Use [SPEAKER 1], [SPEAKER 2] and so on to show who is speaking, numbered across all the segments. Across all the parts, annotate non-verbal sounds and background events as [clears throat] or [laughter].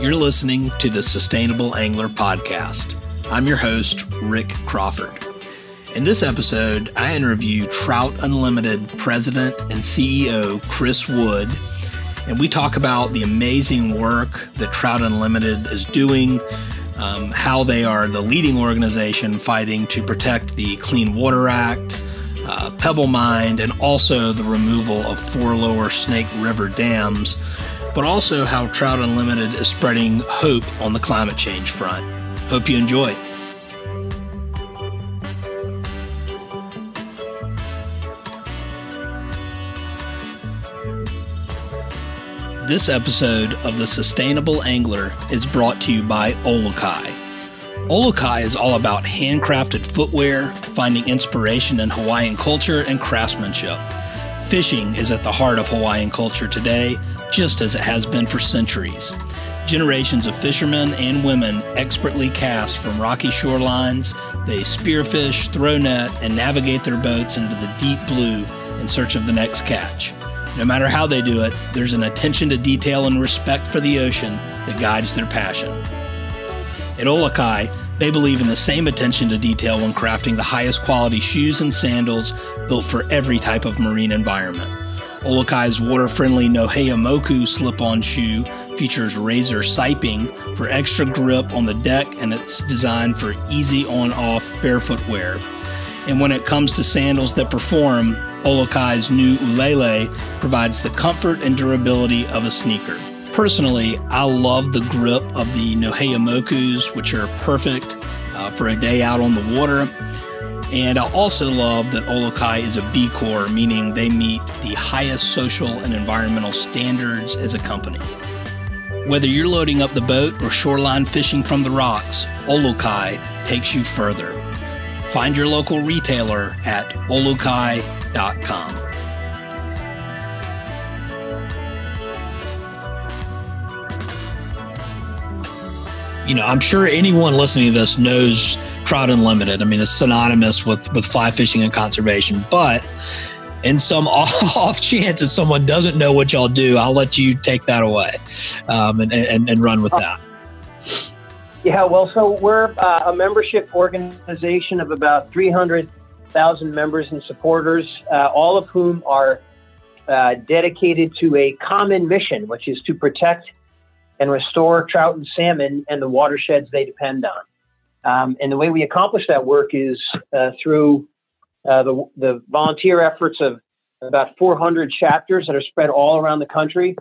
[SPEAKER 1] You're listening to the Sustainable Angler Podcast. I'm your host, Rick Crawford. In this episode, I interview Trout Unlimited President and CEO Chris Wood, and we talk about the amazing work that Trout Unlimited is doing, um, how they are the leading organization fighting to protect the Clean Water Act, uh, Pebble Mine, and also the removal of four lower Snake River dams, but also how Trout Unlimited is spreading hope on the climate change front. Hope you enjoy. This episode of The Sustainable Angler is brought to you by Olukai. Olukai is all about handcrafted footwear, finding inspiration in Hawaiian culture and craftsmanship. Fishing is at the heart of Hawaiian culture today, just as it has been for centuries. Generations of fishermen and women expertly cast from rocky shorelines, they spearfish, throw net, and navigate their boats into the deep blue in search of the next catch. No matter how they do it, there's an attention to detail and respect for the ocean that guides their passion. At Olukai, they believe in the same attention to detail when crafting the highest quality shoes and sandals built for every type of marine environment. Olukai's water friendly Nohea Moku slip on shoe features razor siping for extra grip on the deck and it's designed for easy on off barefoot wear. And when it comes to sandals that perform, Olukai's new Ulele provides the comfort and durability of a sneaker. Personally, I love the grip of the Nohea Mokus, which are perfect uh, for a day out on the water. And I also love that Olukai is a B Corp, meaning they meet the highest social and environmental standards as a company. Whether you're loading up the boat or shoreline fishing from the rocks, Olukai takes you further. Find your local retailer at olukai.com. You know, I'm sure anyone listening to this knows Trout Unlimited. I mean, it's synonymous with with fly fishing and conservation. But in some [laughs] off chance that someone doesn't know what y'all do, I'll let you take that away um, and, and, and run with that.
[SPEAKER 2] Yeah, well, so we're uh, a membership organization of about 300,000 members and supporters, uh, all of whom are uh, dedicated to a common mission, which is to protect and restore trout and salmon and the watersheds they depend on. Um, and the way we accomplish that work is uh, through uh, the, the volunteer efforts of about 400 chapters that are spread all around the country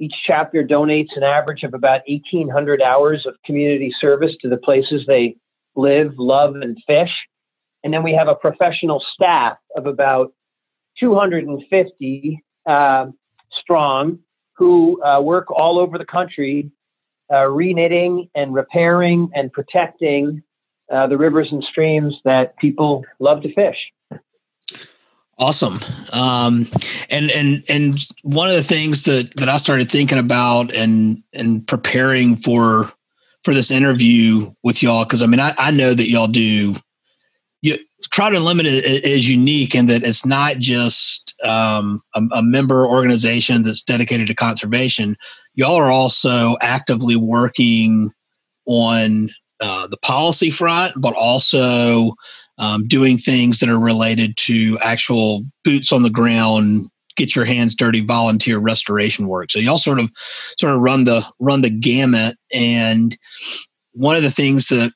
[SPEAKER 2] each chapter donates an average of about 1,800 hours of community service to the places they live, love, and fish. And then we have a professional staff of about 250 uh, strong who uh, work all over the country, uh, reknitting and repairing and protecting uh, the rivers and streams that people love to fish.
[SPEAKER 1] Awesome. Um, and and and one of the things that that I started thinking about and and preparing for for this interview with y'all, because I mean I, I know that y'all do you Trout Unlimited is unique in that it's not just um, a, a, member organization that's dedicated to conservation. Y'all are also actively working on uh, the policy front, but also um, doing things that are related to actual boots on the ground get your hands dirty volunteer restoration work. So y'all sort of sort of run the run the gamut. And one of the things that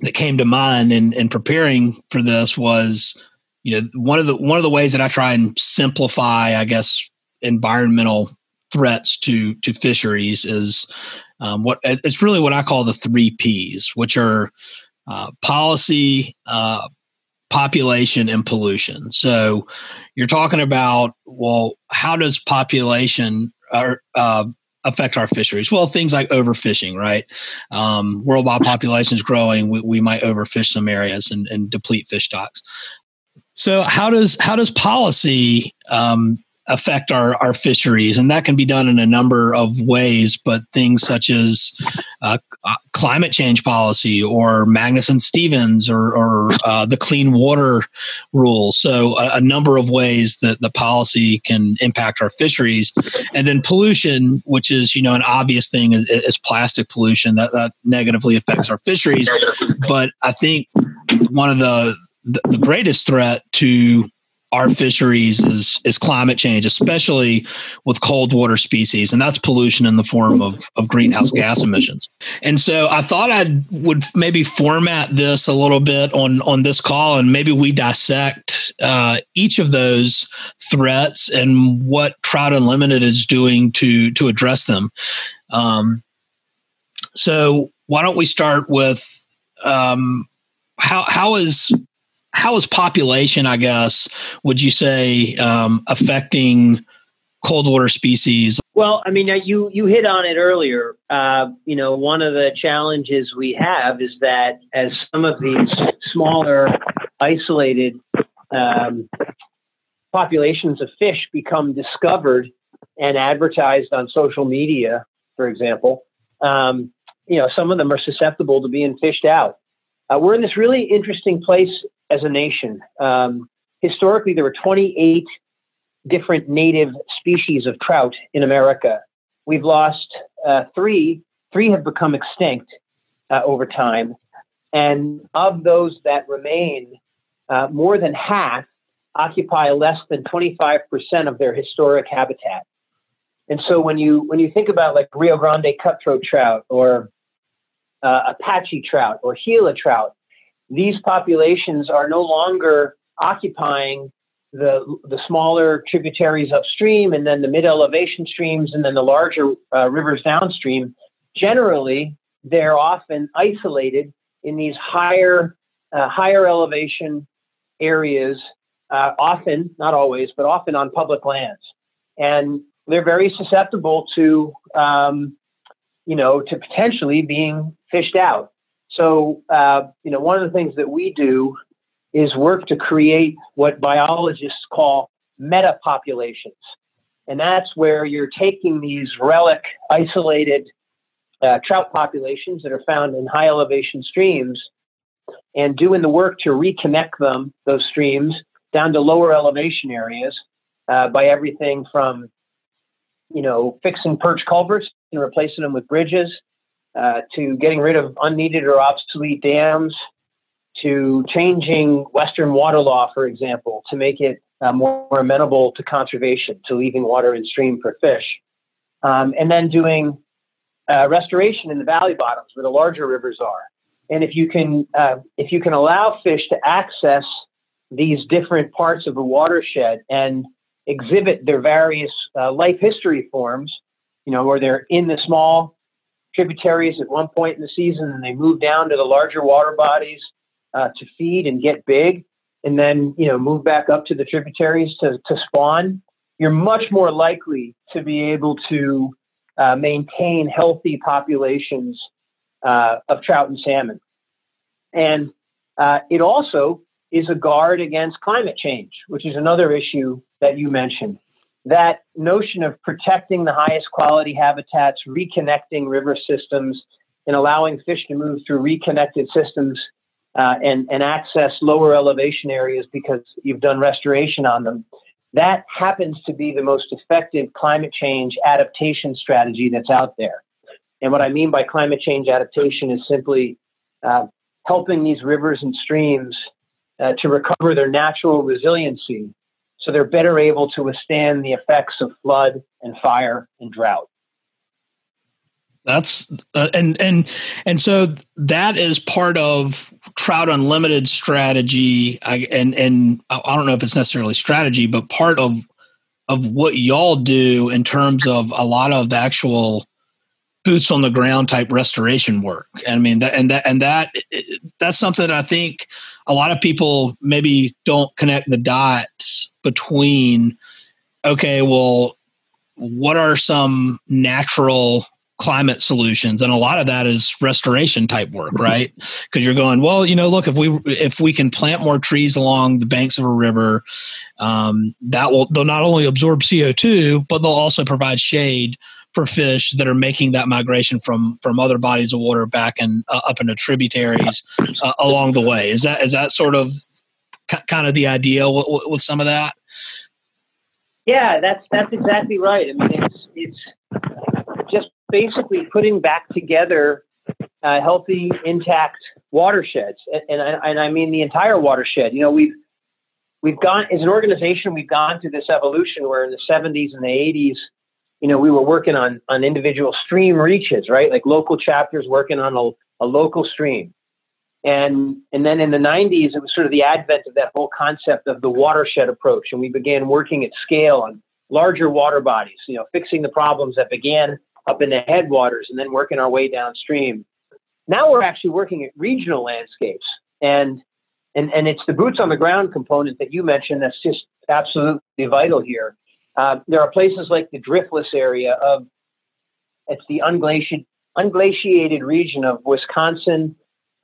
[SPEAKER 1] that came to mind in, in preparing for this was you know one of the one of the ways that i try and simplify i guess environmental threats to to fisheries is um, what it's really what i call the three p's which are uh, policy, uh, population, and pollution. So you're talking about, well, how does population uh, uh affect our fisheries? Well, things like overfishing, right? Um, worldwide population is growing. We, we might overfish some areas and, and deplete fish stocks. So how does how does policy um, affect our, our fisheries. And that can be done in a number of ways, but things such as uh, uh climate change policy or Magnuson Stevens or, or uh, the clean water rule. So, a, a, number of ways that the policy can impact our fisheries. And then pollution, which is, you know, an obvious thing is, is plastic pollution that, that negatively affects our fisheries. But I think one of the, the, the greatest threat to our fisheries is is climate change, especially with cold water species, and that's pollution in the form of, of greenhouse gas emissions. And so I thought I would maybe format this a little bit on on this call, and maybe we dissect uh, each of those threats and what Trout Unlimited is doing to to address them. Um, so why don't we start with um, how how is how is population, I guess, would you say, um, affecting cold water species?
[SPEAKER 2] Well, I mean, you you hit on it earlier. Uh, you know, one of the challenges we have is that as some of these smaller, isolated um, populations of fish become discovered and advertised on social media, for example, um, you know, some of them are susceptible to being fished out. Uh, we're in this really interesting place as a nation. Um, historically, there were 28 different native species of trout in America. We've lost uh, three. Three have become extinct uh, over time. And of those that remain, uh, more than half occupy less than 25% of their historic habitat. And so when you when you think about like Rio Grande cutthroat trout or uh, Apache trout or Gila trout, these populations are no longer occupying the the smaller tributaries upstream and then the mid elevation streams and then the larger uh, rivers downstream. Generally they're often isolated in these higher uh, higher elevation areas uh, often not always but often on public lands. And they're very susceptible to um, you know to potentially being fished out so, uh, you know, one of the things that we do is work to create what biologists call meta populations. And that's where you're taking these relic isolated uh, trout populations that are found in high elevation streams and doing the work to reconnect them, those streams, down to lower elevation areas uh, by everything from, you know, fixing perch culverts and replacing them with bridges uh, to getting rid of unneeded or obsolete dams, to changing Western water law, for example, to make it uh, more, more, amenable to conservation, to leaving water in stream for fish, um, and then doing uh, restoration in the valley bottoms where the larger rivers are. And if you can, uh, if you can allow fish to access these different parts of a watershed and exhibit their various uh, life history forms, you know, where they're in the small tributaries at one point in the season, and they move down to the larger water bodies uh, to feed and get big, and then you know move back up to the tributaries to, to spawn. You're much more likely to be able to uh, maintain healthy populations uh, of trout and salmon, and uh, it also is a guard against climate change, which is another issue that you mentioned that notion of protecting the highest quality habitats, reconnecting river systems, and allowing fish to move through reconnected systems uh, and, and access lower elevation areas because you've done restoration on them. That happens to be the most effective climate change adaptation strategy that's out there. And what I mean by climate change adaptation is simply uh, helping these rivers and streams uh, to recover their natural resiliency so they're better able to withstand the effects of flood and fire and drought.
[SPEAKER 1] That's uh, and and and so that is part of trout unlimited strategy I, and and i don't know if it's necessarily strategy but part of of what y'all do in terms of a lot of the actual boots on the ground type restoration work. And I mean that and that and that that's something that I think a lot of people maybe don't connect the dots between okay, well what are some natural climate solutions and a lot of that is restoration type work mm-hmm. right because you're going well you know look if we if we can plant more trees along the banks of a river um, that will they'll not only absorb co2 but they'll also provide shade for fish that are making that migration from from other bodies of water back and uh, up into tributaries uh, along the way. Is that is that sort of kind of the idea with, with some of that?
[SPEAKER 2] Yeah that's that's exactly right. I mean it's it's just basically putting back together uh, healthy, intact watersheds, and, and, I, and I mean the entire watershed. You know, we've we've gone as an organization, we've gone through this evolution where in the 70s and the 80s, you know, we were working on on individual stream reaches, right? Like local chapters working on a, a local stream. And and then in the 90s, it was sort of the advent of that whole concept of the watershed approach, and we began working at scale on larger water bodies, you know, fixing the problems that began up in the headwaters and then working our way downstream. Now we're actually working at regional landscapes and and and it's the boots on the ground component that you mentioned that's just absolutely vital here. Uh, there are places like the driftless area of it's the unglaciated unglaciated region of Wisconsin,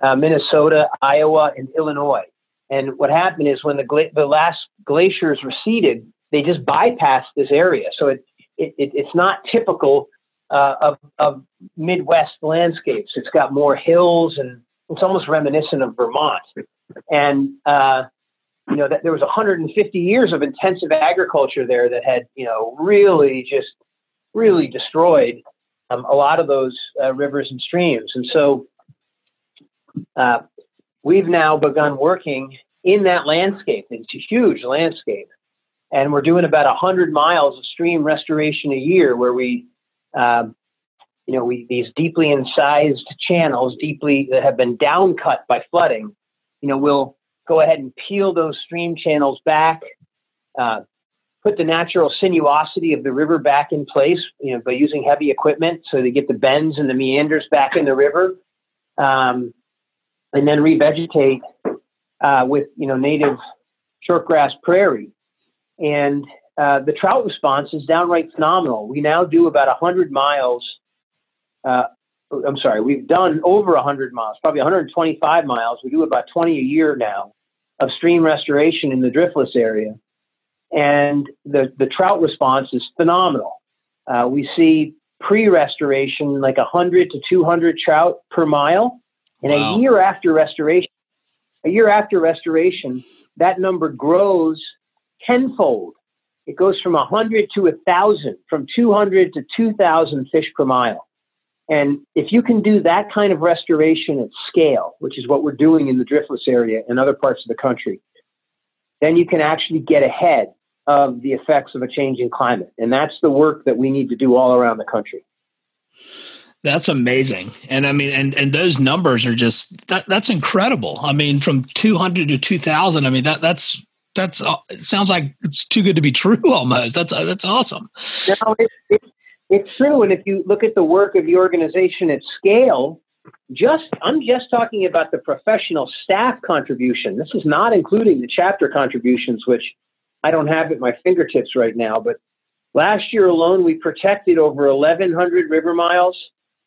[SPEAKER 2] uh, Minnesota, Iowa, and Illinois. And what happened is when the gla- the last glaciers receded, they just bypassed this area. So it, it, it it's not typical uh, of, of Midwest landscapes. It's got more hills and it's almost reminiscent of Vermont. And, uh, you know, that there was 150 years of intensive agriculture there that had, you know, really just really destroyed um, a lot of those uh, rivers and streams. And so uh, we've now begun working in that landscape. It's a huge landscape. And we're doing about 100 miles of stream restoration a year where we um, you know, we, these deeply incised channels, deeply that have been downcut by flooding, you know, we'll go ahead and peel those stream channels back, uh, put the natural sinuosity of the river back in place, you know, by using heavy equipment, so they get the bends and the meanders back in the river, um, and then revegetate uh, with you know native shortgrass prairie, and uh, the trout response is downright phenomenal. We now do about 100 miles. Uh, I'm sorry, we've done over 100 miles, probably 125 miles. We do about 20 a year now of stream restoration in the driftless area. And the, the trout response is phenomenal. Uh, we see pre restoration like 100 to 200 trout per mile. And wow. a year after restoration, a year after restoration, that number grows tenfold it goes from 100 to 1,000, from 200 to 2,000 fish per mile. And if you can do that kind of restoration at scale, which is what we're doing in the driftless area and other parts of the country, then you can actually get ahead of the effects of a changing climate. And that's the work that we need to do all around the country.
[SPEAKER 1] That's amazing. And I mean, and, and those numbers are just, that, that's incredible. I mean, from 200 to 2000, I mean, that that's that's uh, it sounds like it's too good to be true [laughs] almost that's uh, that's awesome
[SPEAKER 2] no, it, it, it's true and if you look at the work of the organization at scale just i'm just talking about the professional staff contribution. This is not including the chapter contributions which i don't have at my fingertips right now but last year alone we protected over 1100 river miles.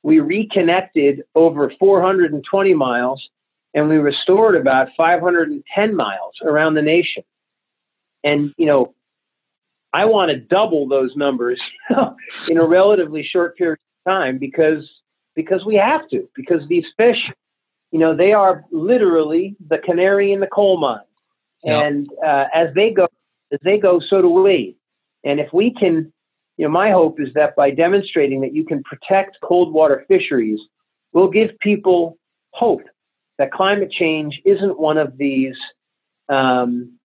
[SPEAKER 2] We reconnected over 420 miles and we restored about 510 miles around the nation. And, you know, I want to double those numbers [laughs] in a relatively short period of time because because we have to because these fish, you know, they are literally the canary in the coal mine, yep. and uh, as they go, as they go, so do we. And if we can, you know, my hope is that by demonstrating that you can protect cold water fisheries, we'll give people hope that climate change isn't one of these um,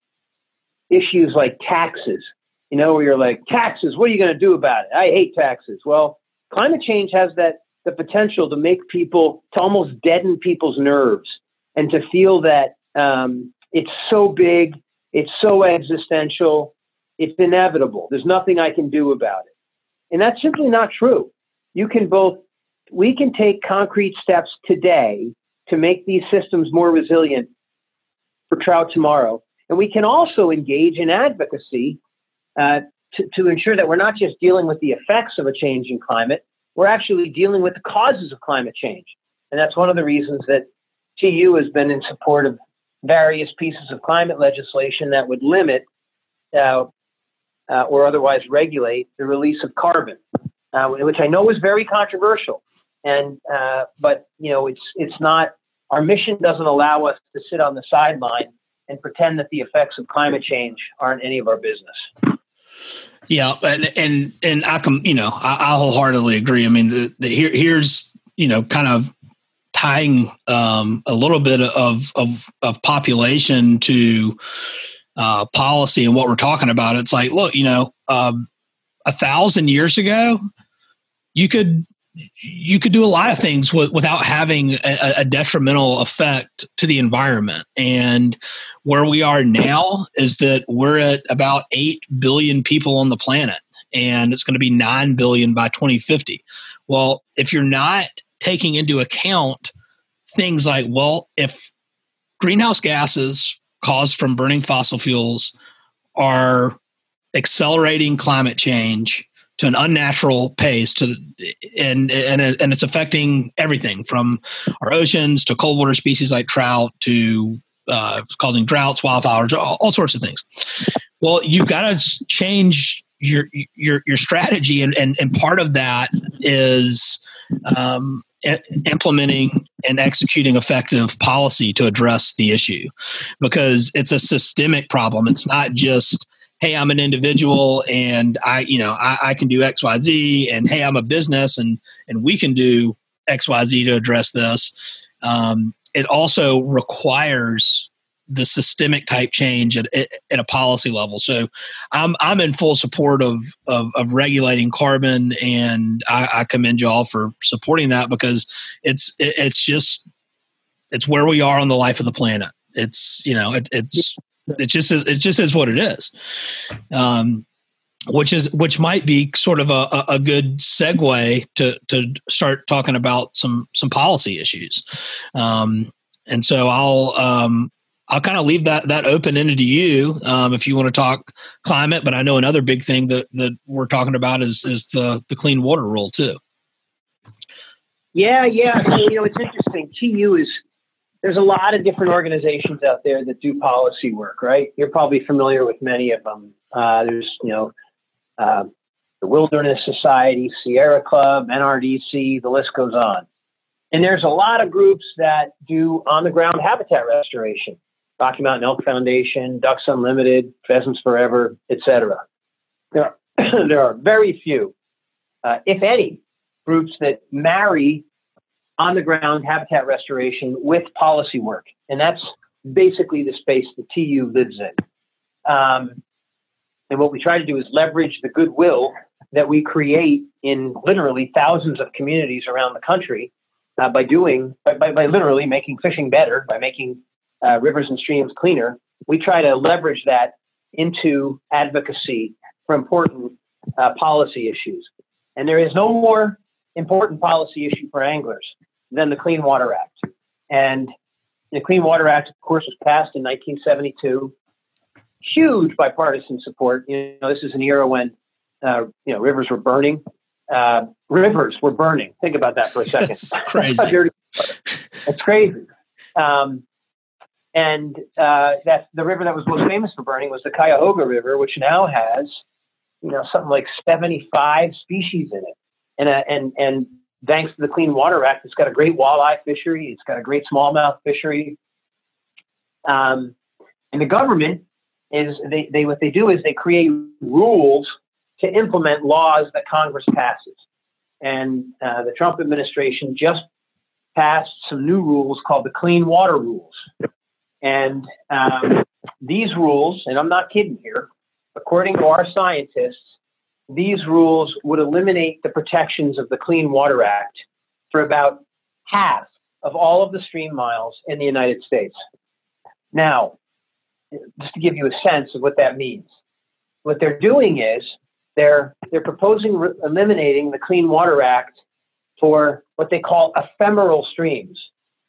[SPEAKER 2] issues like taxes, you know, where you're like, taxes, what are you going to do about it? I hate taxes. Well, climate change has that the potential to make people to almost deaden people's nerves and to feel that um, it's so big, it's so existential, it's inevitable. There's nothing I can do about it. And that's simply not true. You can both, we can take concrete steps today to make these systems more resilient for trout tomorrow. And we can also engage in advocacy uh, to, to ensure that we're not just dealing with the effects of a changing climate, we're actually dealing with the causes of climate change. And that's one of the reasons that TU has been in support of various pieces of climate legislation that would limit uh, uh, or otherwise regulate the release of carbon, uh, which I know is very controversial. And uh, but you know, it's it's not our mission doesn't allow us to sit on the sideline and pretend that the effects of climate change aren't any of our business.
[SPEAKER 1] Yeah, and and and I can you know I, I wholeheartedly agree. I mean, the, the here here's you know kind of tying um, a little bit of of of population to uh, policy and what we're talking about. It's like, look, you know, um, a thousand years ago, you could you could do a lot of things with, without having a, a, detrimental effect to the environment. And where we are now is that we're at about 8 billion people on the planet, and it's going to be 9 billion by 2050. Well, if you're not taking into account things like, well, if greenhouse gases caused from burning fossil fuels are accelerating climate change to an unnatural pace to and and and it's affecting everything from our oceans to cold water species like trout to uh, causing droughts, wildfires, all, all sorts of things. Well, you've got to change your your your strategy, and and and part of that is um, implementing and executing effective policy to address the issue because it's a systemic problem. It's not just hey i'm an individual and i you know I, I, can do xyz and hey i'm a business and and we can do xyz to address this. Um, it also requires the systemic type change at, at a policy level. So i'm i'm in full support of of, of regulating carbon and I, I commend you all for supporting that because it's it, it's just it's where we are on the life of the planet. It's you know it, it's it just is. It just is what it is. Um, which is which might be sort of a, a good segue to to start talking about some some policy issues. Um, and so I'll um, I'll kind of leave that that open ended to you um, if you want to talk climate. But I know another big thing that that we're talking about is is the the clean water rule too.
[SPEAKER 2] Yeah, yeah. You know, it's interesting. TU is there's a lot of different organizations out there that do policy work, right? You're probably familiar with many of them. Uh, there's, you know, uh, the Wilderness Society, Sierra Club, NRDC, the list goes on. And there's a lot of groups that do on the ground habitat restoration Rocky Mountain Elk Foundation, Ducks Unlimited, Pheasants Forever, etc. There, are, [clears throat] there are very few, uh, if any, groups that marry on the ground habitat restoration with policy work. And that's basically the space the TU lives in. Um, and what we try to do is leverage the goodwill that we create in literally thousands of communities around the country uh, by doing, by, by, by, literally making fishing better, by making uh, rivers and streams cleaner. We try to leverage that into advocacy for important uh, policy issues. And there is no more important policy issue for anglers than the Clean Water Act. And the Clean Water Act, of course, was passed in 1972. Huge bipartisan support. You know, this is an era when uh, you know rivers were burning. Uh, rivers were burning. Think about that for a second.
[SPEAKER 1] That's crazy. [laughs]
[SPEAKER 2] That's crazy. Um, and uh, that the river that was most famous for burning was the Cuyahoga River, which now has you know something like 75 species in it, and uh, and and thanks to the Clean Water Act, it's got a great walleye fishery. It's got a great smallmouth fishery. Um, and the government is they, they what they do is they create rules to implement laws that Congress passes. And uh, the Trump administration just passed some new rules called the Clean Water Rules. And um, these rules, and I'm not kidding here, according to our scientists, these rules would eliminate the protections of the Clean Water Act for about half of all of the stream miles in the United States. Now, just to give you a sense of what that means, what they're doing is they're they're proposing re- eliminating the Clean Water Act for what they call ephemeral streams.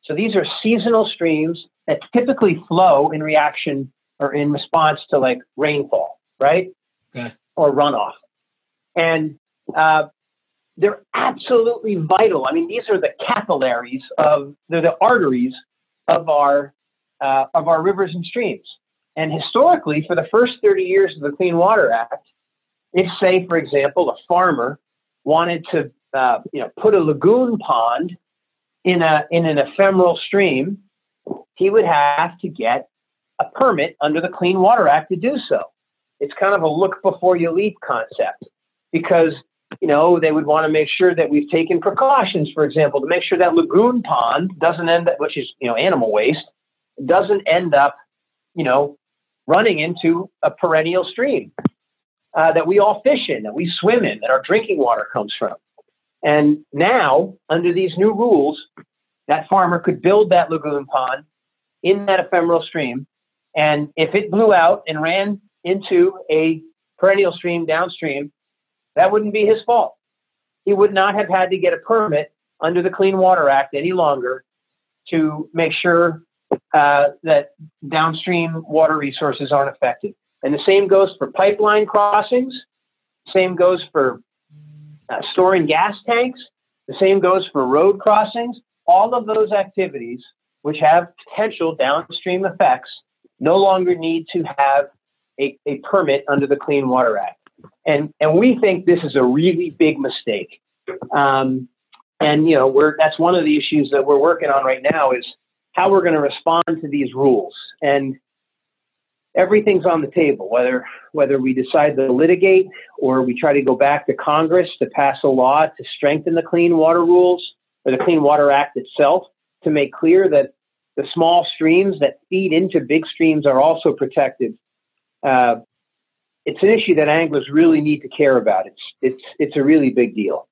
[SPEAKER 2] So these are seasonal streams that typically flow in reaction or in response to like rainfall, right? Okay. Or runoff. And uh, they're absolutely vital. I mean, these are the capillaries of they're the arteries of our uh, of our rivers and streams. And historically, for the first 30 years of the Clean Water Act, if say, for example, a farmer wanted to uh, you know put a lagoon pond in a in an ephemeral stream, he would have to get a permit under the Clean Water Act to do so. It's kind of a look before you leap concept because you know they would want to make sure that we've taken precautions, for example, to make sure that lagoon pond doesn't end up, which is you know animal waste, doesn't end up, you know, running into a perennial stream uh, that we all fish in, that we swim in, that our drinking water comes from. And now, under these new rules, that farmer could build that lagoon pond in that ephemeral stream. And if it blew out and ran into a perennial stream downstream, that wouldn't be his fault. He would not have had to get a permit under the Clean Water Act any longer to make sure uh, that downstream water resources aren't affected. And the same goes for pipeline crossings. Same goes for uh, storing gas tanks. The same goes for road crossings. All of those activities, which have potential downstream effects, no longer need to have a, a permit under the Clean Water Act. And, and we think this is a really big mistake. Um, and you know, we're that's one of the issues that we're working on right now is how we're going to respond to these rules. And everything's on the table, whether whether we decide to litigate or we try to go back to Congress to pass a law to strengthen the clean water rules or the Clean Water Act itself to make clear that the small streams that feed into big streams are also protected. Uh, it's an issue that anglers really need to care about. It's it's it's a really big deal.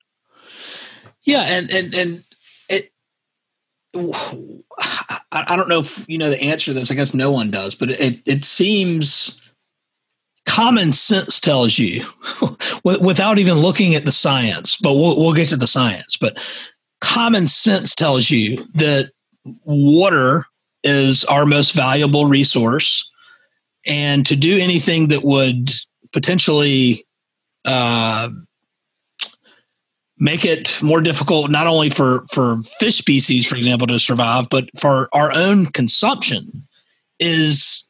[SPEAKER 1] Yeah, and and and it I don't know if you know the answer to this. I guess no one does, but it it seems common sense tells you, [laughs] without even looking at the science. But we'll we'll get to the science. But common sense tells you that water is our most valuable resource, and to do anything that would potentially uh, make it more difficult not only for for fish species for example to survive but for our own consumption is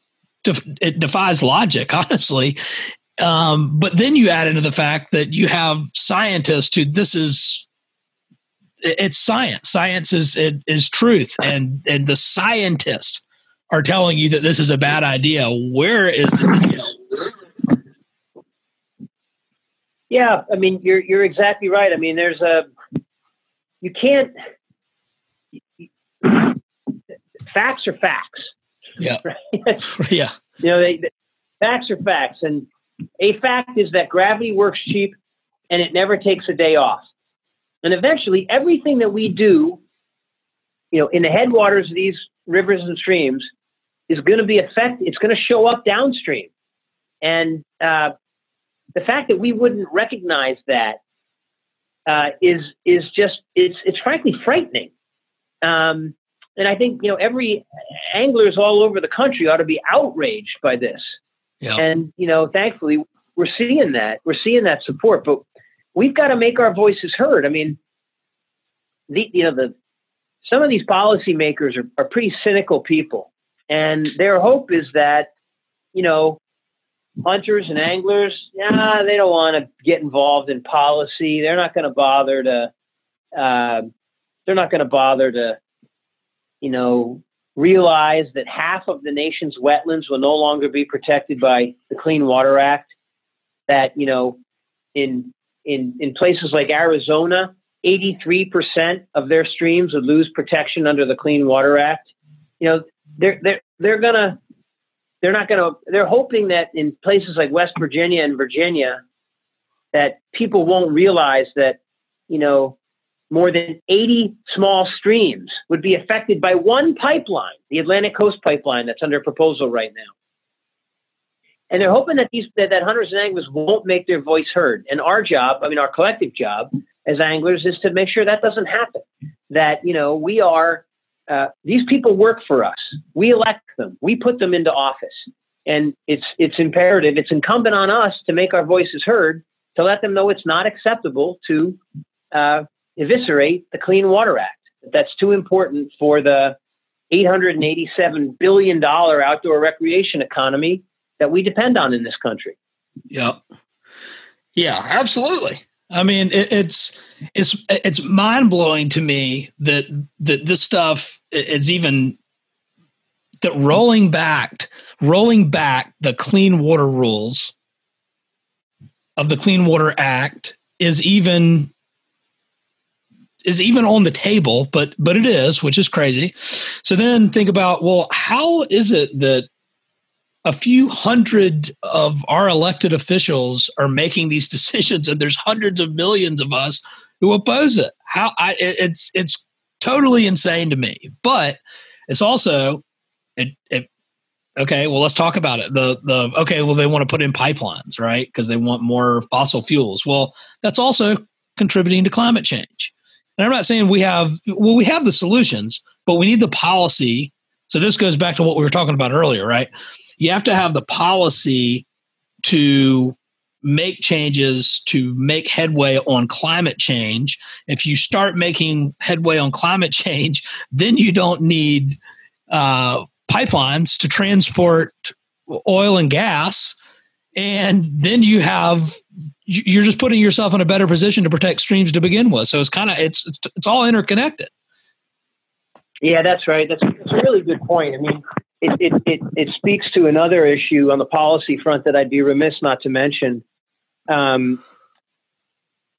[SPEAKER 1] it defies logic [laughs] honestly. Um, but then you add into the fact that you have scientists who this is it's science. Science is it, is truth. And and the scientists are telling you that this is a bad idea. Where is the
[SPEAKER 2] Yeah, I mean you're you're exactly right. I mean there's a you can't facts are facts.
[SPEAKER 1] Yeah. [laughs] yeah.
[SPEAKER 2] You know, they, facts are facts and a fact is that gravity works cheap and it never takes a day off. And eventually everything that we do, you know, in the headwaters of these rivers and streams is going to be affected. It's going to show up downstream. And uh, the fact that we wouldn't recognize that uh, is is just it's it's frankly frightening. Um, and I think you know every anglers all over the country ought to be outraged by this. Yeah. And you know, thankfully, we're seeing that we're seeing that support, but we've got to make our voices heard. I mean, the you know the some of these policymakers are, are pretty cynical people, and their hope is that you know hunters and anglers, yeah, they don't want to get involved in policy. They're not going to bother to. Uh, they're not going to bother to, you know, realize that half of the nation's wetlands will no longer be protected by the Clean Water Act. That you know, in in in places like Arizona, 83% of their streams would lose protection under the Clean Water Act. You know, they're they're they're gonna they're not going to they're hoping that in places like west virginia and virginia that people won't realize that you know more than 80 small streams would be affected by one pipeline the atlantic coast pipeline that's under proposal right now. And they're hoping that these that, that hunters and anglers won't make their voice heard. And our job i mean our collective job as anglers is to make sure that doesn't happen. That you know we are uh, these people work for us. We elect them. We put them into office, and it's it's imperative. It's incumbent on us to make our voices heard, to let them know it's not acceptable to uh, eviscerate the Clean Water Act. That's too important for the $887 billion outdoor recreation economy that we depend on in this country.
[SPEAKER 1] Yep. Yeah, absolutely. I mean, it, it's it's it's mind blowing to me that that this stuff is even that rolling back rolling back the clean water rules of the Clean Water Act is even is even on the table, but but it is, which is crazy. So then think about, well, how is it that a few hundred of our elected officials are making these [laughs] decisions, and there's hundreds of millions of us who oppose it? How I it's it's totally insane to me, but it's also it, it okay well let's talk about it the the okay well they want to put in pipelines right because they want more fossil fuels well that's also contributing to climate change and I'm not saying we have, well, we have the solutions, but we need the policy. So this goes back to what we were talking about earlier, right? You have to have the policy to make changes to make headway on climate change. If you start making headway on climate change, then you don't need uh, pipelines to transport oil and gas. And then you have you're just putting yourself in a better position to protect streams to begin with. So it's kind of it's, it's it's all interconnected.
[SPEAKER 2] Yeah, that's right. That's, that's a really good point. I mean, it, it, it, it speaks to another issue on the policy front that I'd be remiss not to mention. Um,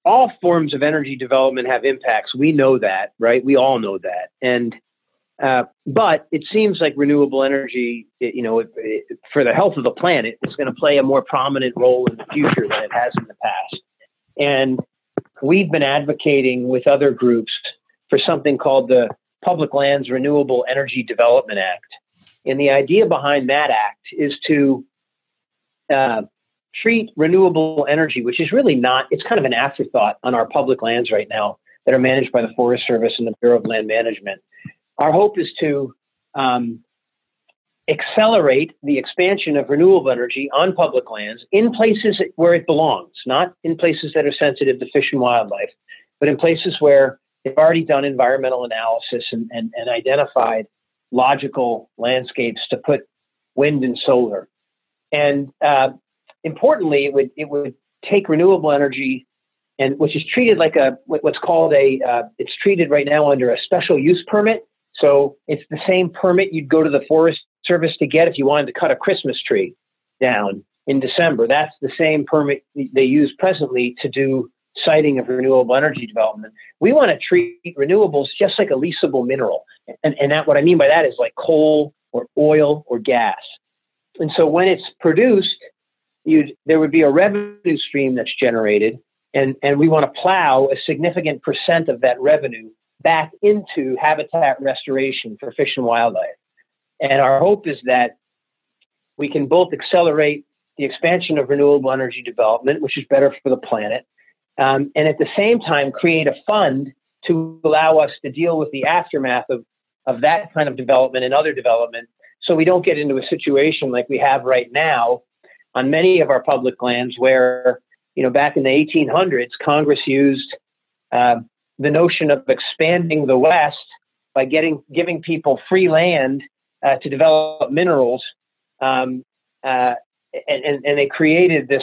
[SPEAKER 2] all forms of energy development have impacts. We know that, right? We all know that. And uh, but it seems like renewable energy, you know, it, it, for the health of the planet, is going to play a more prominent role in the future than it has in the past. And we've been advocating with other groups for something called the Public Lands Renewable Energy Development Act. And the idea behind that act is to uh, treat renewable energy, which is really not, it's kind of an afterthought on our public lands right now that are managed by the Forest Service and the Bureau of Land Management our hope is to um, accelerate the expansion of renewable energy on public lands in places where it belongs, not in places that are sensitive to fish and wildlife, but in places where they've already done environmental analysis and, and, and identified logical landscapes to put wind and solar. And uh, importantly, it would it would take renewable energy and which is treated like a what's called a uh, it's treated right now under a special use permit so it's the same permit you'd go to the Forest Service to get if you wanted to cut a Christmas tree down in December. That's the same permit they use presently to do siting of renewable energy development. We want to treat renewables just like a leasable mineral. And, and that, what I mean by that is like coal or oil or gas. And so when it's produced, you'd, there would be a revenue stream that's generated, and, and we want to plow a significant percent of that revenue back into habitat restoration for fish and wildlife. And our hope is that we can both accelerate the expansion of renewable energy development, which is better for the planet, um, and at the same time create a fund to allow us to deal with the aftermath of, of that kind of development and other development so we don't get into a situation like we have right now on many of our public lands where, you know, back in the 1800s, Congress used uh, the notion of expanding the West by getting giving people free land uh, to develop minerals, um, uh, and, and, and they created this.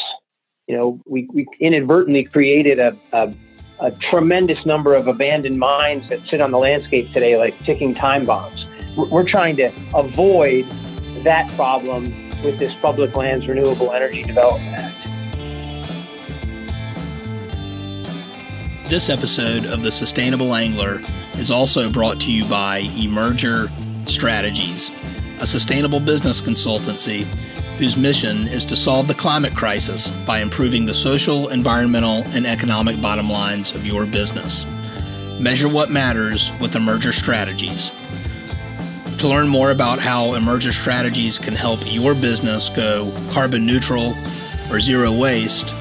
[SPEAKER 2] You know, we, we inadvertently created a, a, a tremendous number of abandoned mines that sit on the landscape today, like ticking time bombs. We're trying to avoid that problem with this Public Lands Renewable Energy Development Act.
[SPEAKER 1] This episode of The Sustainable Angler is also brought to you by Emerger Strategies, a sustainable business consultancy whose mission is to solve the climate crisis by improving the social, environmental, and economic bottom lines of your business. Measure what matters with Emerger Strategies. To learn more about how Emerger Strategies can help your business go carbon neutral or zero waste,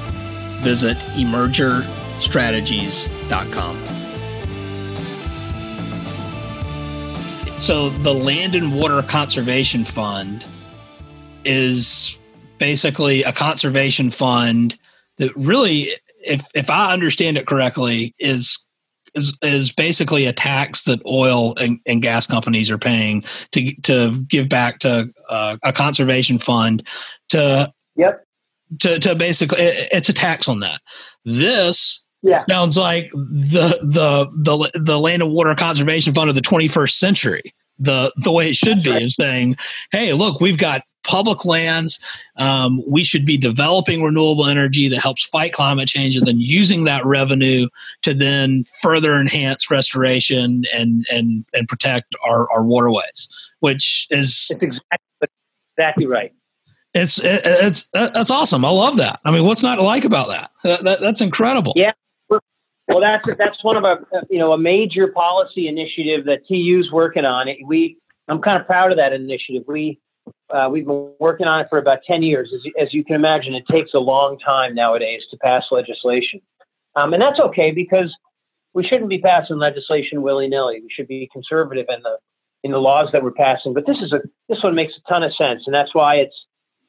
[SPEAKER 1] visit emergerstrategies.com. So, the Land and Water Conservation Fund is basically a conservation fund that really if if I understand it correctly, is is, is basically a tax that oil and, and gas companies are paying to to give back to uh, a conservation fund to
[SPEAKER 2] yep
[SPEAKER 1] to to basically it, it's a tax on that. This
[SPEAKER 2] yeah.
[SPEAKER 1] sounds like the the the the land and water conservation fund of the 21st century the the way it should be right. is saying, hey, look, we've got public lands. Um, we should be developing renewable energy that helps fight climate change, and then using that revenue to then further enhance restoration and and and protect our, our waterways, which is
[SPEAKER 2] it's exactly exactly right.
[SPEAKER 1] It's it's that's awesome. I love that. I mean, what's not to like about that? that, that that's incredible.
[SPEAKER 2] Yeah, well, that's that's one of a you know a major policy initiative that TU's working on. We I'm kind of proud of that initiative. We uh, we've been working on it for about 10 years. As, as, you can imagine, it takes a long time nowadays to pass legislation. Um, and that's okay because we shouldn't be passing legislation willy nilly. We should be conservative in the in the laws that we're passing. But this is a this one makes a ton of sense, and that's why it's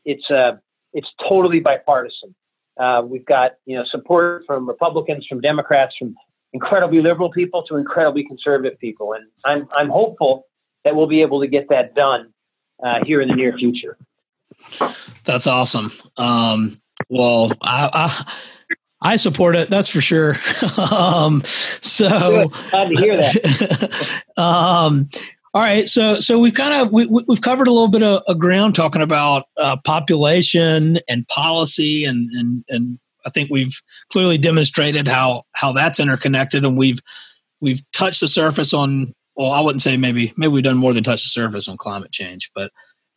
[SPEAKER 2] it's uh, it's totally bipartisan. Uh, we've got you know support from Republicans, from Democrats, from incredibly liberal people to incredibly conservative people, and I'm I'm hopeful that we'll be able to get that done uh, here in the near future.
[SPEAKER 1] That's awesome. Um, well, I, I, I support it. That's for sure. [laughs] um, so
[SPEAKER 2] glad to hear that. [laughs]
[SPEAKER 1] um, all right, so so we've kind of we, we've covered a little bit of, of ground talking about uh, population and policy, and and and I think we've clearly demonstrated how how that's interconnected, and we've we've touched the surface on. Well, I wouldn't say maybe maybe we've done more than touch the surface on climate change, but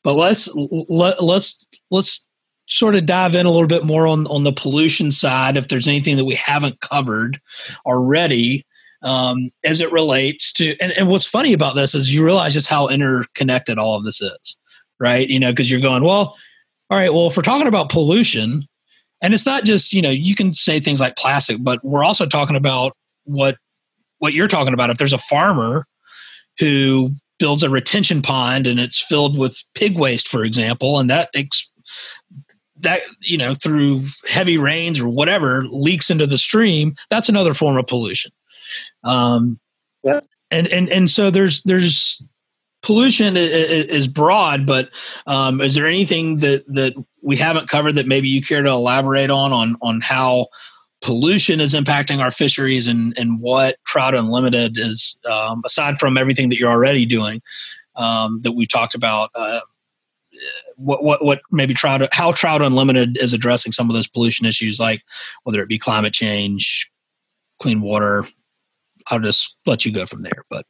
[SPEAKER 1] but let's let, let's let's sort of dive in a little bit more on on the pollution side. If there's anything that we haven't covered already, um, as it relates to and, and what's funny about this is you realize just how interconnected all of this is right you know because you're going well all right well if we're talking about pollution and it's not just you know you can say things like plastic but we're also talking about what what you're talking about if there's a farmer who builds a retention pond and it's filled with pig waste for example and that ex- that you know through heavy rains or whatever leaks into the stream that's another form of pollution um,
[SPEAKER 2] yeah.
[SPEAKER 1] And and and so there's there's pollution is broad, but um, is there anything that that we haven't covered that maybe you care to elaborate on on on how pollution is impacting our fisheries and and what Trout Unlimited is um, aside from everything that you're already doing um, that we talked about. Uh, what what what maybe trout how trout unlimited is addressing some of those pollution issues like whether it be climate change clean water I'll just let you go from there. But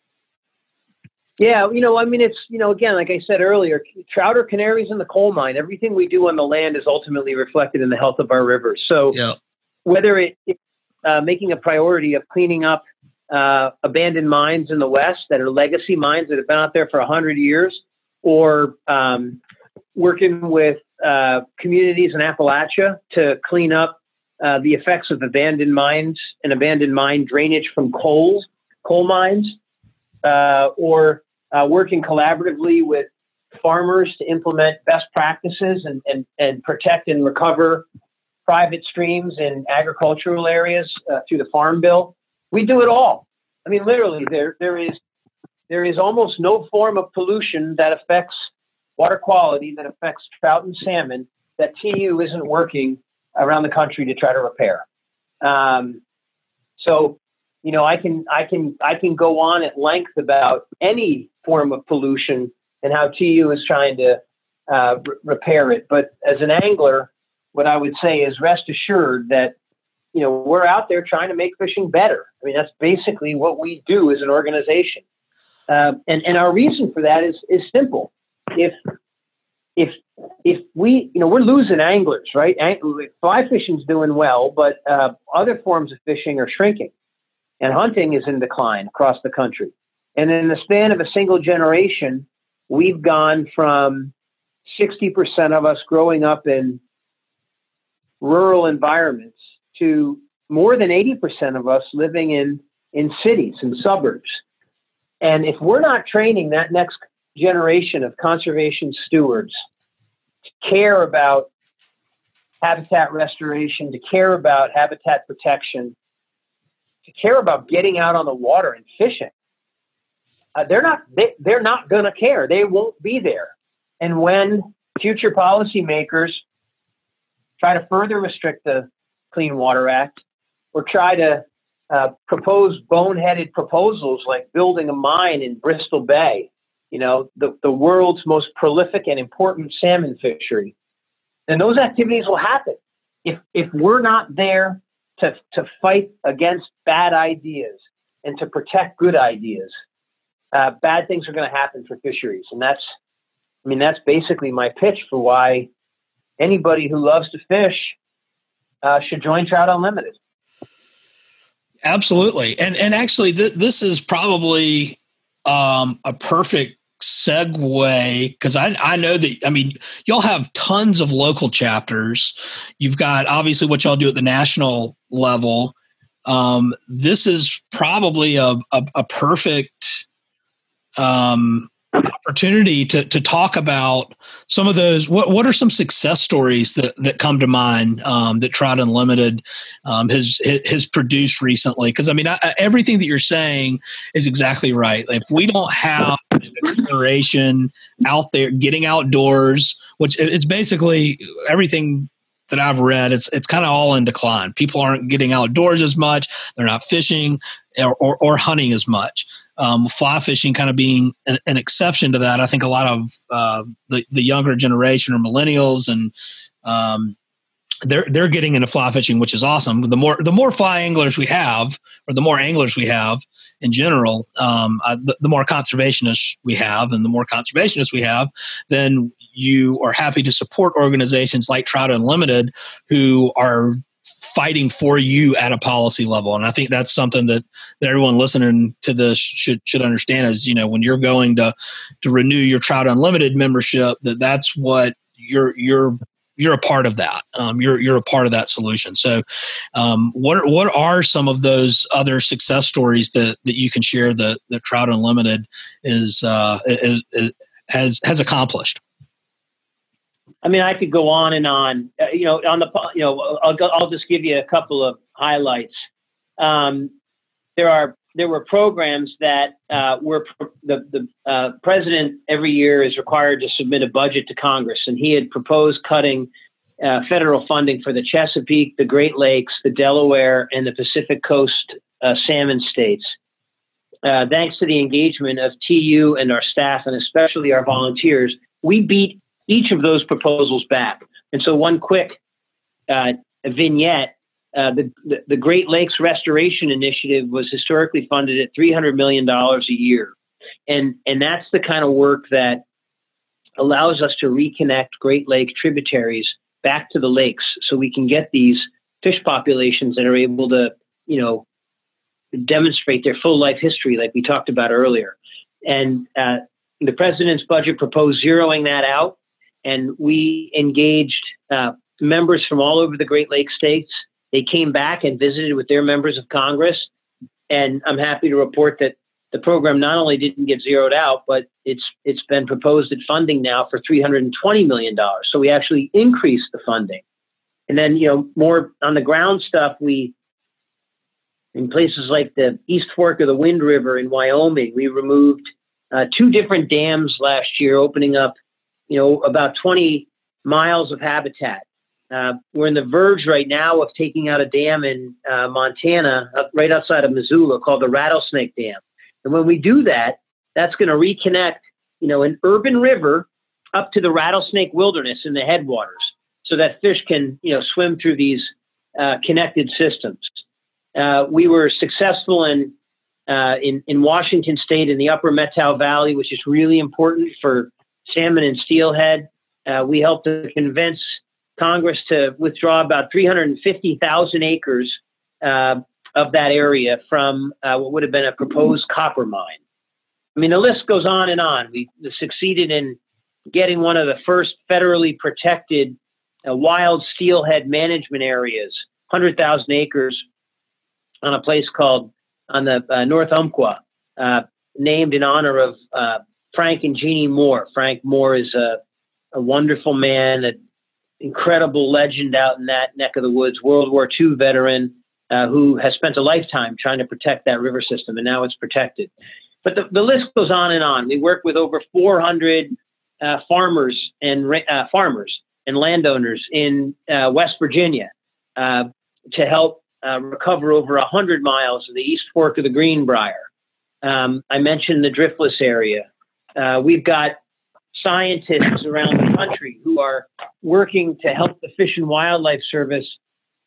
[SPEAKER 2] yeah, you know, I mean, it's you know, again, like I said earlier, trout are canaries in the coal mine. Everything we do on the land is ultimately reflected in the health of our rivers. So
[SPEAKER 1] yeah.
[SPEAKER 2] Whether it, it's uh, making a priority of cleaning up uh, abandoned mines in the West that are legacy mines that have been out there for hundred years, or um, working with uh, communities in Appalachia to clean up uh, the effects of abandoned mines and abandoned mine drainage from coal, coal mines, uh, or uh, working collaboratively with farmers to implement best practices and, and, and protect and recover private streams in agricultural areas uh, through the Farm Bill. We do it all. I mean, literally, there there is there is almost no form of pollution that affects water quality that affects trout and salmon that TU isn't working around the country to try to repair. Um, so, you know, I can I can I can go on at length about any form of pollution and how TU is trying to uh, r- repair it. But as an angler, what I would say is rest assured that you know we're out there trying to make fishing better. I mean, that's basically what we do as an organization. Uh, and and our reason for that is is simple. If if if we, you know, we're losing anglers, right? Fly fishing's doing well, but uh, other forms of fishing are shrinking, and hunting is in decline across the country. And in the span of a single generation, we've gone from 60% of us growing up in rural environments to more than 80% of us living in, in cities and suburbs. And if we're not training that next generation of conservation stewards to care about habitat restoration, to care about habitat protection, to care about getting out on the water and fishing. Uh, they're not they, they're not going to care. They won't be there. And when future policymakers try to further restrict the Clean Water Act or try to uh, propose boneheaded proposals like building a mine in Bristol Bay, you know, the, the world's most prolific and important salmon fishery. And those activities will happen. If, if we're not there to, to fight against bad ideas and to protect good ideas, uh, bad things are going to happen for fisheries. And that's, I mean, that's basically my pitch for why anybody who loves to fish uh, should join Trout Unlimited.
[SPEAKER 1] Absolutely, and and actually, th- this is probably um, a perfect segue because I I know that I mean y'all have tons of local chapters. You've got obviously what y'all do at the national level. Um, this is probably a a, a perfect um, opportunity to to talk about some of those. What what are some success stories that that come to mind um, that Trout Unlimited um, has has produced recently? Because I mean, I, everything that you're saying is exactly right. If we don't have generation out there getting outdoors, which it's basically everything that I've read, it's it's kind of all in decline. People aren't getting outdoors as much. They're not fishing or, or, or hunting as much um, fly fishing kind of being an, an, exception to that. I think a lot of uh, the the younger generation or millennials and um, they're they're getting into fly fishing, which is awesome. The more the more fly anglers we have, or the more anglers we have in general, um, the, the more conservationists we have, and the more conservationists we have, then you are happy to support organizations like Trout Unlimited who are fighting for you at a policy level and i think that's something that, that everyone listening to this should should understand is you know when you're going to to renew your trout unlimited membership that that's what you're you're you're a part of that. Um, you're you're a part of that solution. So, um, what what are some of those other success stories that that you can share that that Trout Unlimited is, uh, is, is has has accomplished?
[SPEAKER 2] I mean, I could go on and on. Uh, you know, on the you know, I'll I'll just give you a couple of highlights. Um, there are there were programs that uh, were the the uh, president every year is required to submit a budget to Congress, and he had proposed cutting uh, federal funding for the Chesapeake, the Great Lakes, the Delaware, and the Pacific Coast uh, salmon states. Uh, thanks to the engagement of TU and our staff, and especially our volunteers, we beat each of those proposals back. And so, one quick uh, vignette uh, the, the, Great Lakes Restoration Initiative was historically funded at $300 million a year. And, and that's the kind of work that allows us to reconnect Great Lake tributaries back to the lakes so we can get these fish populations that are able to, you know, demonstrate their full life history like we talked about earlier. And uh, the president's budget proposed zeroing that out and we engaged uh, members from all over the Great Lakes states. They came back and visited with their members of Congress, and I'm happy to report that the program not only didn't get zeroed out, but it's it's been proposed at funding now for 320 million dollars. So we actually increased the funding, and then you know more on the ground stuff. We in places like the East Fork of the Wind River in Wyoming, we removed uh, two different dams last year, opening up you know, about 20 miles of habitat. Uh, we're in the verge right now of taking out a dam in uh, Montana, right outside of Missoula, called the Rattlesnake Dam. And when we do that, that's going to reconnect, you know, an urban river up to the Rattlesnake Wilderness in the headwaters, so that fish can, you know, swim through these uh, connected systems. Uh, we were successful in, uh, in in Washington State in the Upper Methow Valley, which is really important for salmon and steelhead. Uh, we helped to convince Congress to withdraw about 350,000 acres uh, of that area from uh, what would have been a proposed copper mine. I mean, the list goes on and on. We succeeded in getting one of the first federally protected uh, wild steelhead management areas, 100,000 acres, on a place called on the uh, North Umpqua, uh, named in honor of Frank and Jeannie Moore. Frank Moore is a, a wonderful man, an incredible legend out in that neck of the woods, World War II veteran uh, who has spent a lifetime trying to protect that river system, and now it's protected. But the, the list goes on and on. We work with over 400 uh, farmers and uh, farmers and landowners in uh, West Virginia uh, to help uh, recover over 100 miles of the East Fork of the Greenbrier. Um, I mentioned the driftless area. We've got scientists around the country who are working to help the Fish and Wildlife Service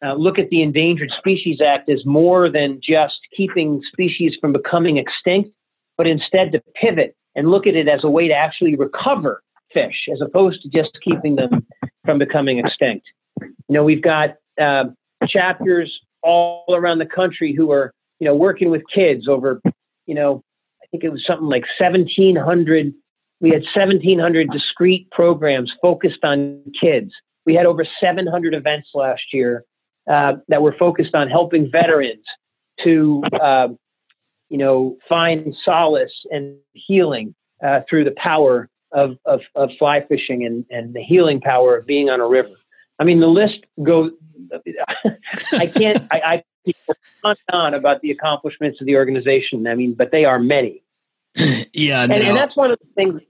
[SPEAKER 2] uh, look at the Endangered Species Act as more than just keeping species from becoming extinct, but instead to pivot and look at it as a way to actually recover fish as opposed to just keeping them from becoming extinct. You know, we've got uh, chapters all around the country who are, you know, working with kids over, you know, think it was something like 1,700 we had 1,700 discrete programs focused on kids. We had over 700 events last year uh, that were focused on helping veterans to, uh, you know, find solace and healing uh, through the power of, of, of fly fishing and, and the healing power of being on a river. I mean, the list goes. [laughs] I can't. I, I on and on about the accomplishments of the organization. I mean, but they are many. [clears throat]
[SPEAKER 1] yeah,
[SPEAKER 2] and,
[SPEAKER 1] no.
[SPEAKER 2] and that's one of the things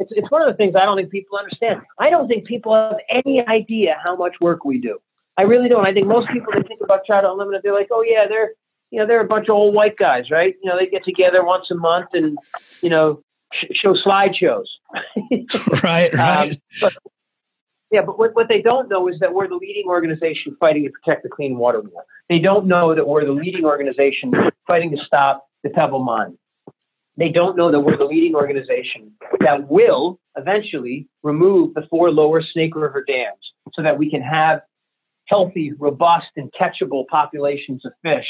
[SPEAKER 2] it's, it's one of the things I don't think people understand. I don't think people have any idea how much work we do. I really don't. I think most people that think about Trout Unlimited, they're like, oh yeah, they're you know they're a bunch of old white guys, right? You know, they get together once a month and you know sh- show slideshows. [laughs] [laughs]
[SPEAKER 1] right, right. Um,
[SPEAKER 2] but, yeah, but what, what they don't know is that we're the leading organization fighting to protect the clean water war. They don't know that we're the leading organization fighting to stop the pebble mine they don't know that we're the leading organization that will eventually remove the four lower Snake River dams so that we can have healthy, robust, and catchable populations of fish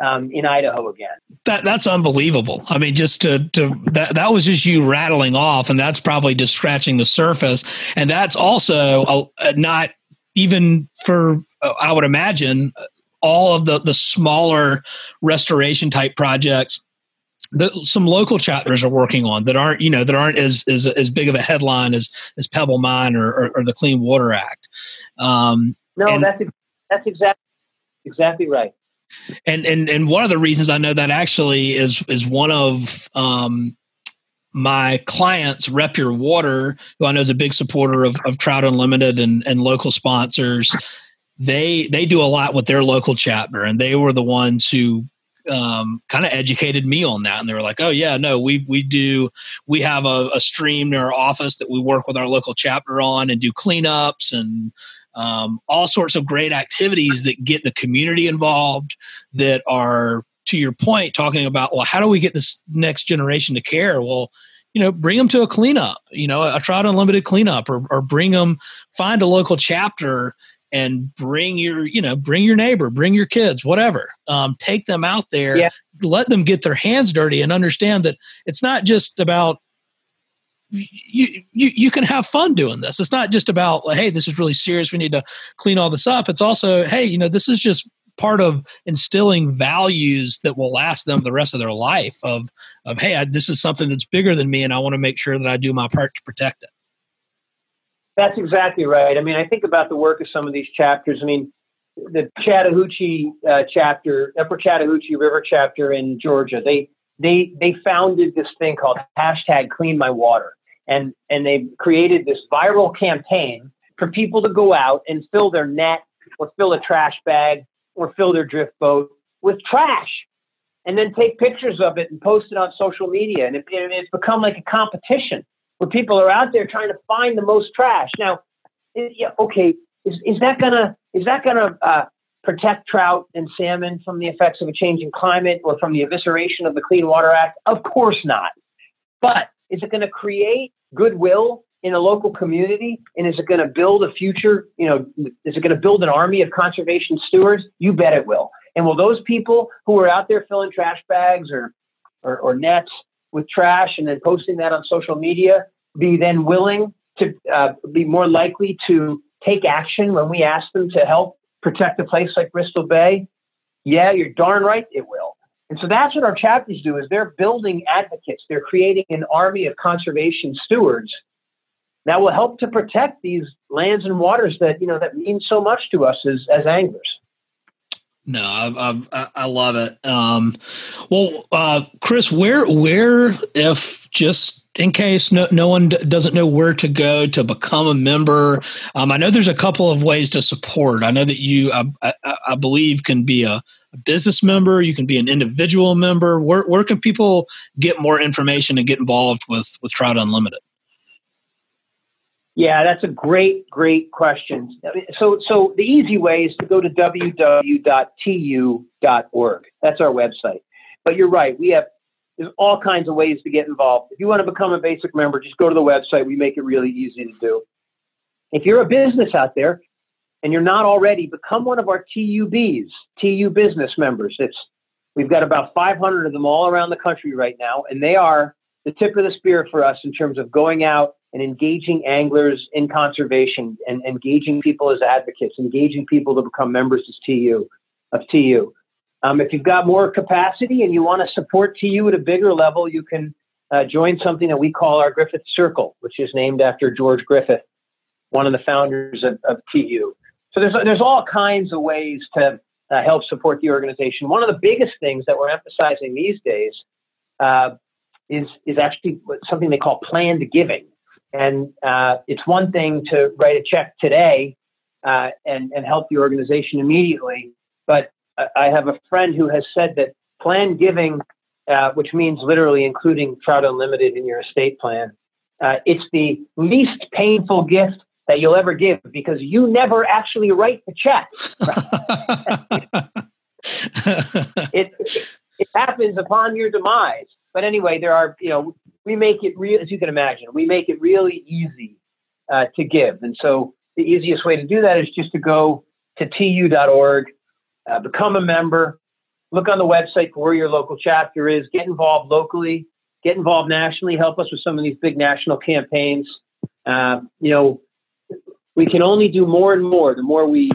[SPEAKER 2] um, in Idaho again.
[SPEAKER 1] That that's unbelievable. I mean, just to to that that was just you rattling off, and that's probably just scratching the surface. And that's also uh, not even for uh, I would imagine all of the the smaller restoration type projects that some local chapters are working on that aren't you know that aren't as as, as big of a headline as as Pebble Mine or, or, or the Clean Water Act.
[SPEAKER 2] Um, no, and, that's that's exactly exactly right.
[SPEAKER 1] And and and one of the reasons I know that actually is is one of um, my clients, Rep Your Water, who I know is a big supporter of, of Trout Unlimited and, and local sponsors. They they do a lot with their local chapter, and they were the ones who um, kind of educated me on that, and they were like, "Oh yeah, no, we we do we have a, a, stream near our office that we work with our local chapter on and do cleanups and um, all sorts of great activities that get the community involved. That are to your point, talking about well, how do we get this next generation to care? Well." you know, bring them to a cleanup, you know, a Trout Unlimited cleanup, or, or bring them, find a local chapter and bring your you know bring your neighbor bring your kids whatever um, take them out there yeah. let them get their hands dirty and understand that it's not just about you, you you can have fun doing this. It's not just about like, hey this is really serious. We need to clean all this up. It's also hey you know this is just part of instilling values that will last them the rest of their life of of hey I, this is something that's bigger than me and i want to make sure that i do my part to protect it.
[SPEAKER 2] That's exactly right. I mean, I think about the work of some of these chapters. I mean, the Chattahoochee uh, chapter, Upper Chattahoochee River chapter in Georgia, they they they founded this thing called hashtag Clean My Water, and and they created this viral campaign for people to go out and fill their net or fill a trash bag or fill their drift boat with trash, and then take pictures of it and post it on social media, and it, it's become like a competition where people are out there trying to find the most trash. Now, yeah, okay, is, is that gonna is that gonna uh, protect trout and salmon from the effects of a changing climate or from the evisceration of the Clean Water Act? Of course not. But is it going to create goodwill in a local community? And is it going to build a future? You know, is it going to build an army of conservation stewards? You bet it will. And will those people who are out there filling trash bags or, or, or nets with trash and then posting that on social media be then willing to uh, be more likely to take action when we ask them to help protect a place like Bristol Bay? Yeah, you're darn right it will. And so that's what our chapters do is they're building advocates. They're creating an army of conservation stewards that will help to protect these lands and waters that you know that mean so much to us as as anglers.
[SPEAKER 1] No, I, I, I love it. Um, well, uh, Chris, where where if just in case no, no one doesn't know where to go to become a member, um, I know there's a couple of ways to support. I know that you, I, I believe, can be a, a, business member. You can be an individual member. Where where can people get more information and get involved with with Trout Unlimited?
[SPEAKER 2] Yeah, that's a great, great question. So, so the easy way is to go to www.tu.org. That's our website. But you're right. We have there's all kinds of ways to get involved. If you want to become a basic member, just go to the website. We make it really easy to do. If you're a business out there and you're not already, become one of our TUBs, TU business members. It's we've got about 500 of them all around the country right now, and they are the tip of the spear for us in terms of going out and engaging anglers in conservation and engaging people as advocates, engaging people to become members of TU. Of TU. Um, if you've got more capacity and you want to support TU at a bigger level, you can uh, join something that we call our Griffith Circle, which is named after George Griffith, one of the founders of, of TU. So there's there's all kinds of ways to uh, help support the organization. One of the biggest things that we're emphasizing these days uh, is is actually something they call planned giving. And uh, it's one thing to write a check today uh, and, and help the organization immediately. But I have a friend who has said that planned giving, uh, which means literally including Trout Unlimited in your estate plan, uh, it's the least painful gift that you'll ever give because you never actually write the check. [laughs] it, it happens upon your demise. But anyway, there are, you know, we make it real, as you can imagine, we make it really easy uh, to give. And so the easiest way to do that is just to go to tu.org, uh, become a member, look on the website for where your local chapter is, get involved locally, get involved nationally, help us with some of these big national campaigns. Uh, you know, we can only do more and more the more we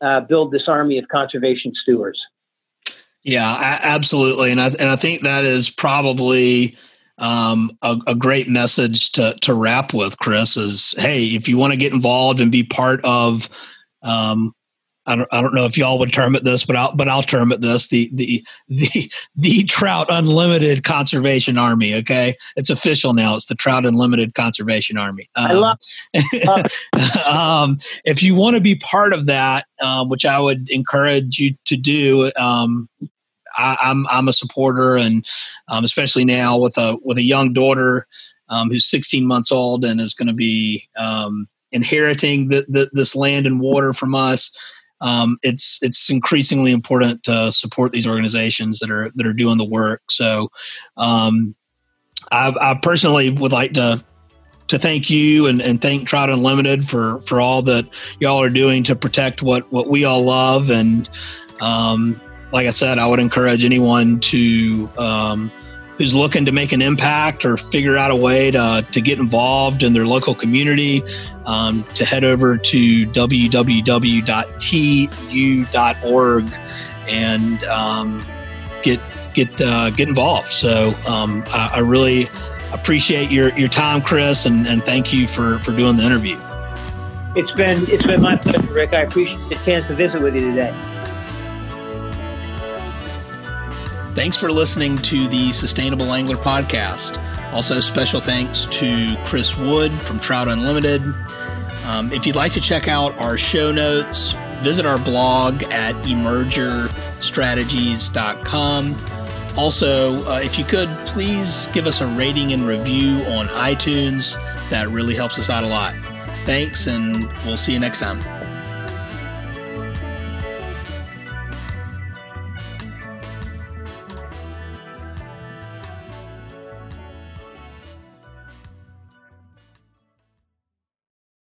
[SPEAKER 2] uh, build this army of conservation stewards.
[SPEAKER 1] Yeah, absolutely, and I and I think that is probably um, a, a, great message to to wrap with, Chris. Is hey, if you want to get involved and be part of um, I don't, I don't know if y'all would term it this, but I'll, but I'll term it this the, the, the, [laughs] the Trout Unlimited Conservation Army. Okay. It's official now. It's the Trout Unlimited Conservation Army.
[SPEAKER 2] Um, I love, love [laughs]
[SPEAKER 1] um, if you want to be part of that, um, which I would encourage you to do, um, I, am I'm, I'm a supporter, and um, especially now with a with a young daughter um, who's 16 months old and is going to be um, inheriting the, the, this land and water from us um, it's it's increasingly important to support these organizations that are that are doing the work. So, um, I, I, personally would like to to thank you and, and thank Trout Unlimited for for all that y'all are doing to protect what what we all love. And um, like I said, I would encourage anyone to um, who's looking to make an impact or figure out a way to, to get involved in their local community um, to head over to www.tu.org and um, get get uh, get involved. So um, I, I, really appreciate your your time, Chris, and, and thank you for for doing the interview.
[SPEAKER 2] It's been it's been my pleasure, Rick. I appreciate the chance to visit with you today.
[SPEAKER 1] Thanks for listening to the Sustainable Angler podcast. Also, special thanks to Chris Wood from Trout Unlimited. Um, if you'd like to check out our show notes, visit our blog at emergerstrategies.com. Also, uh, if you could, please give us a rating and review on iTunes. That really helps us out a lot. Thanks, and we'll see you next time.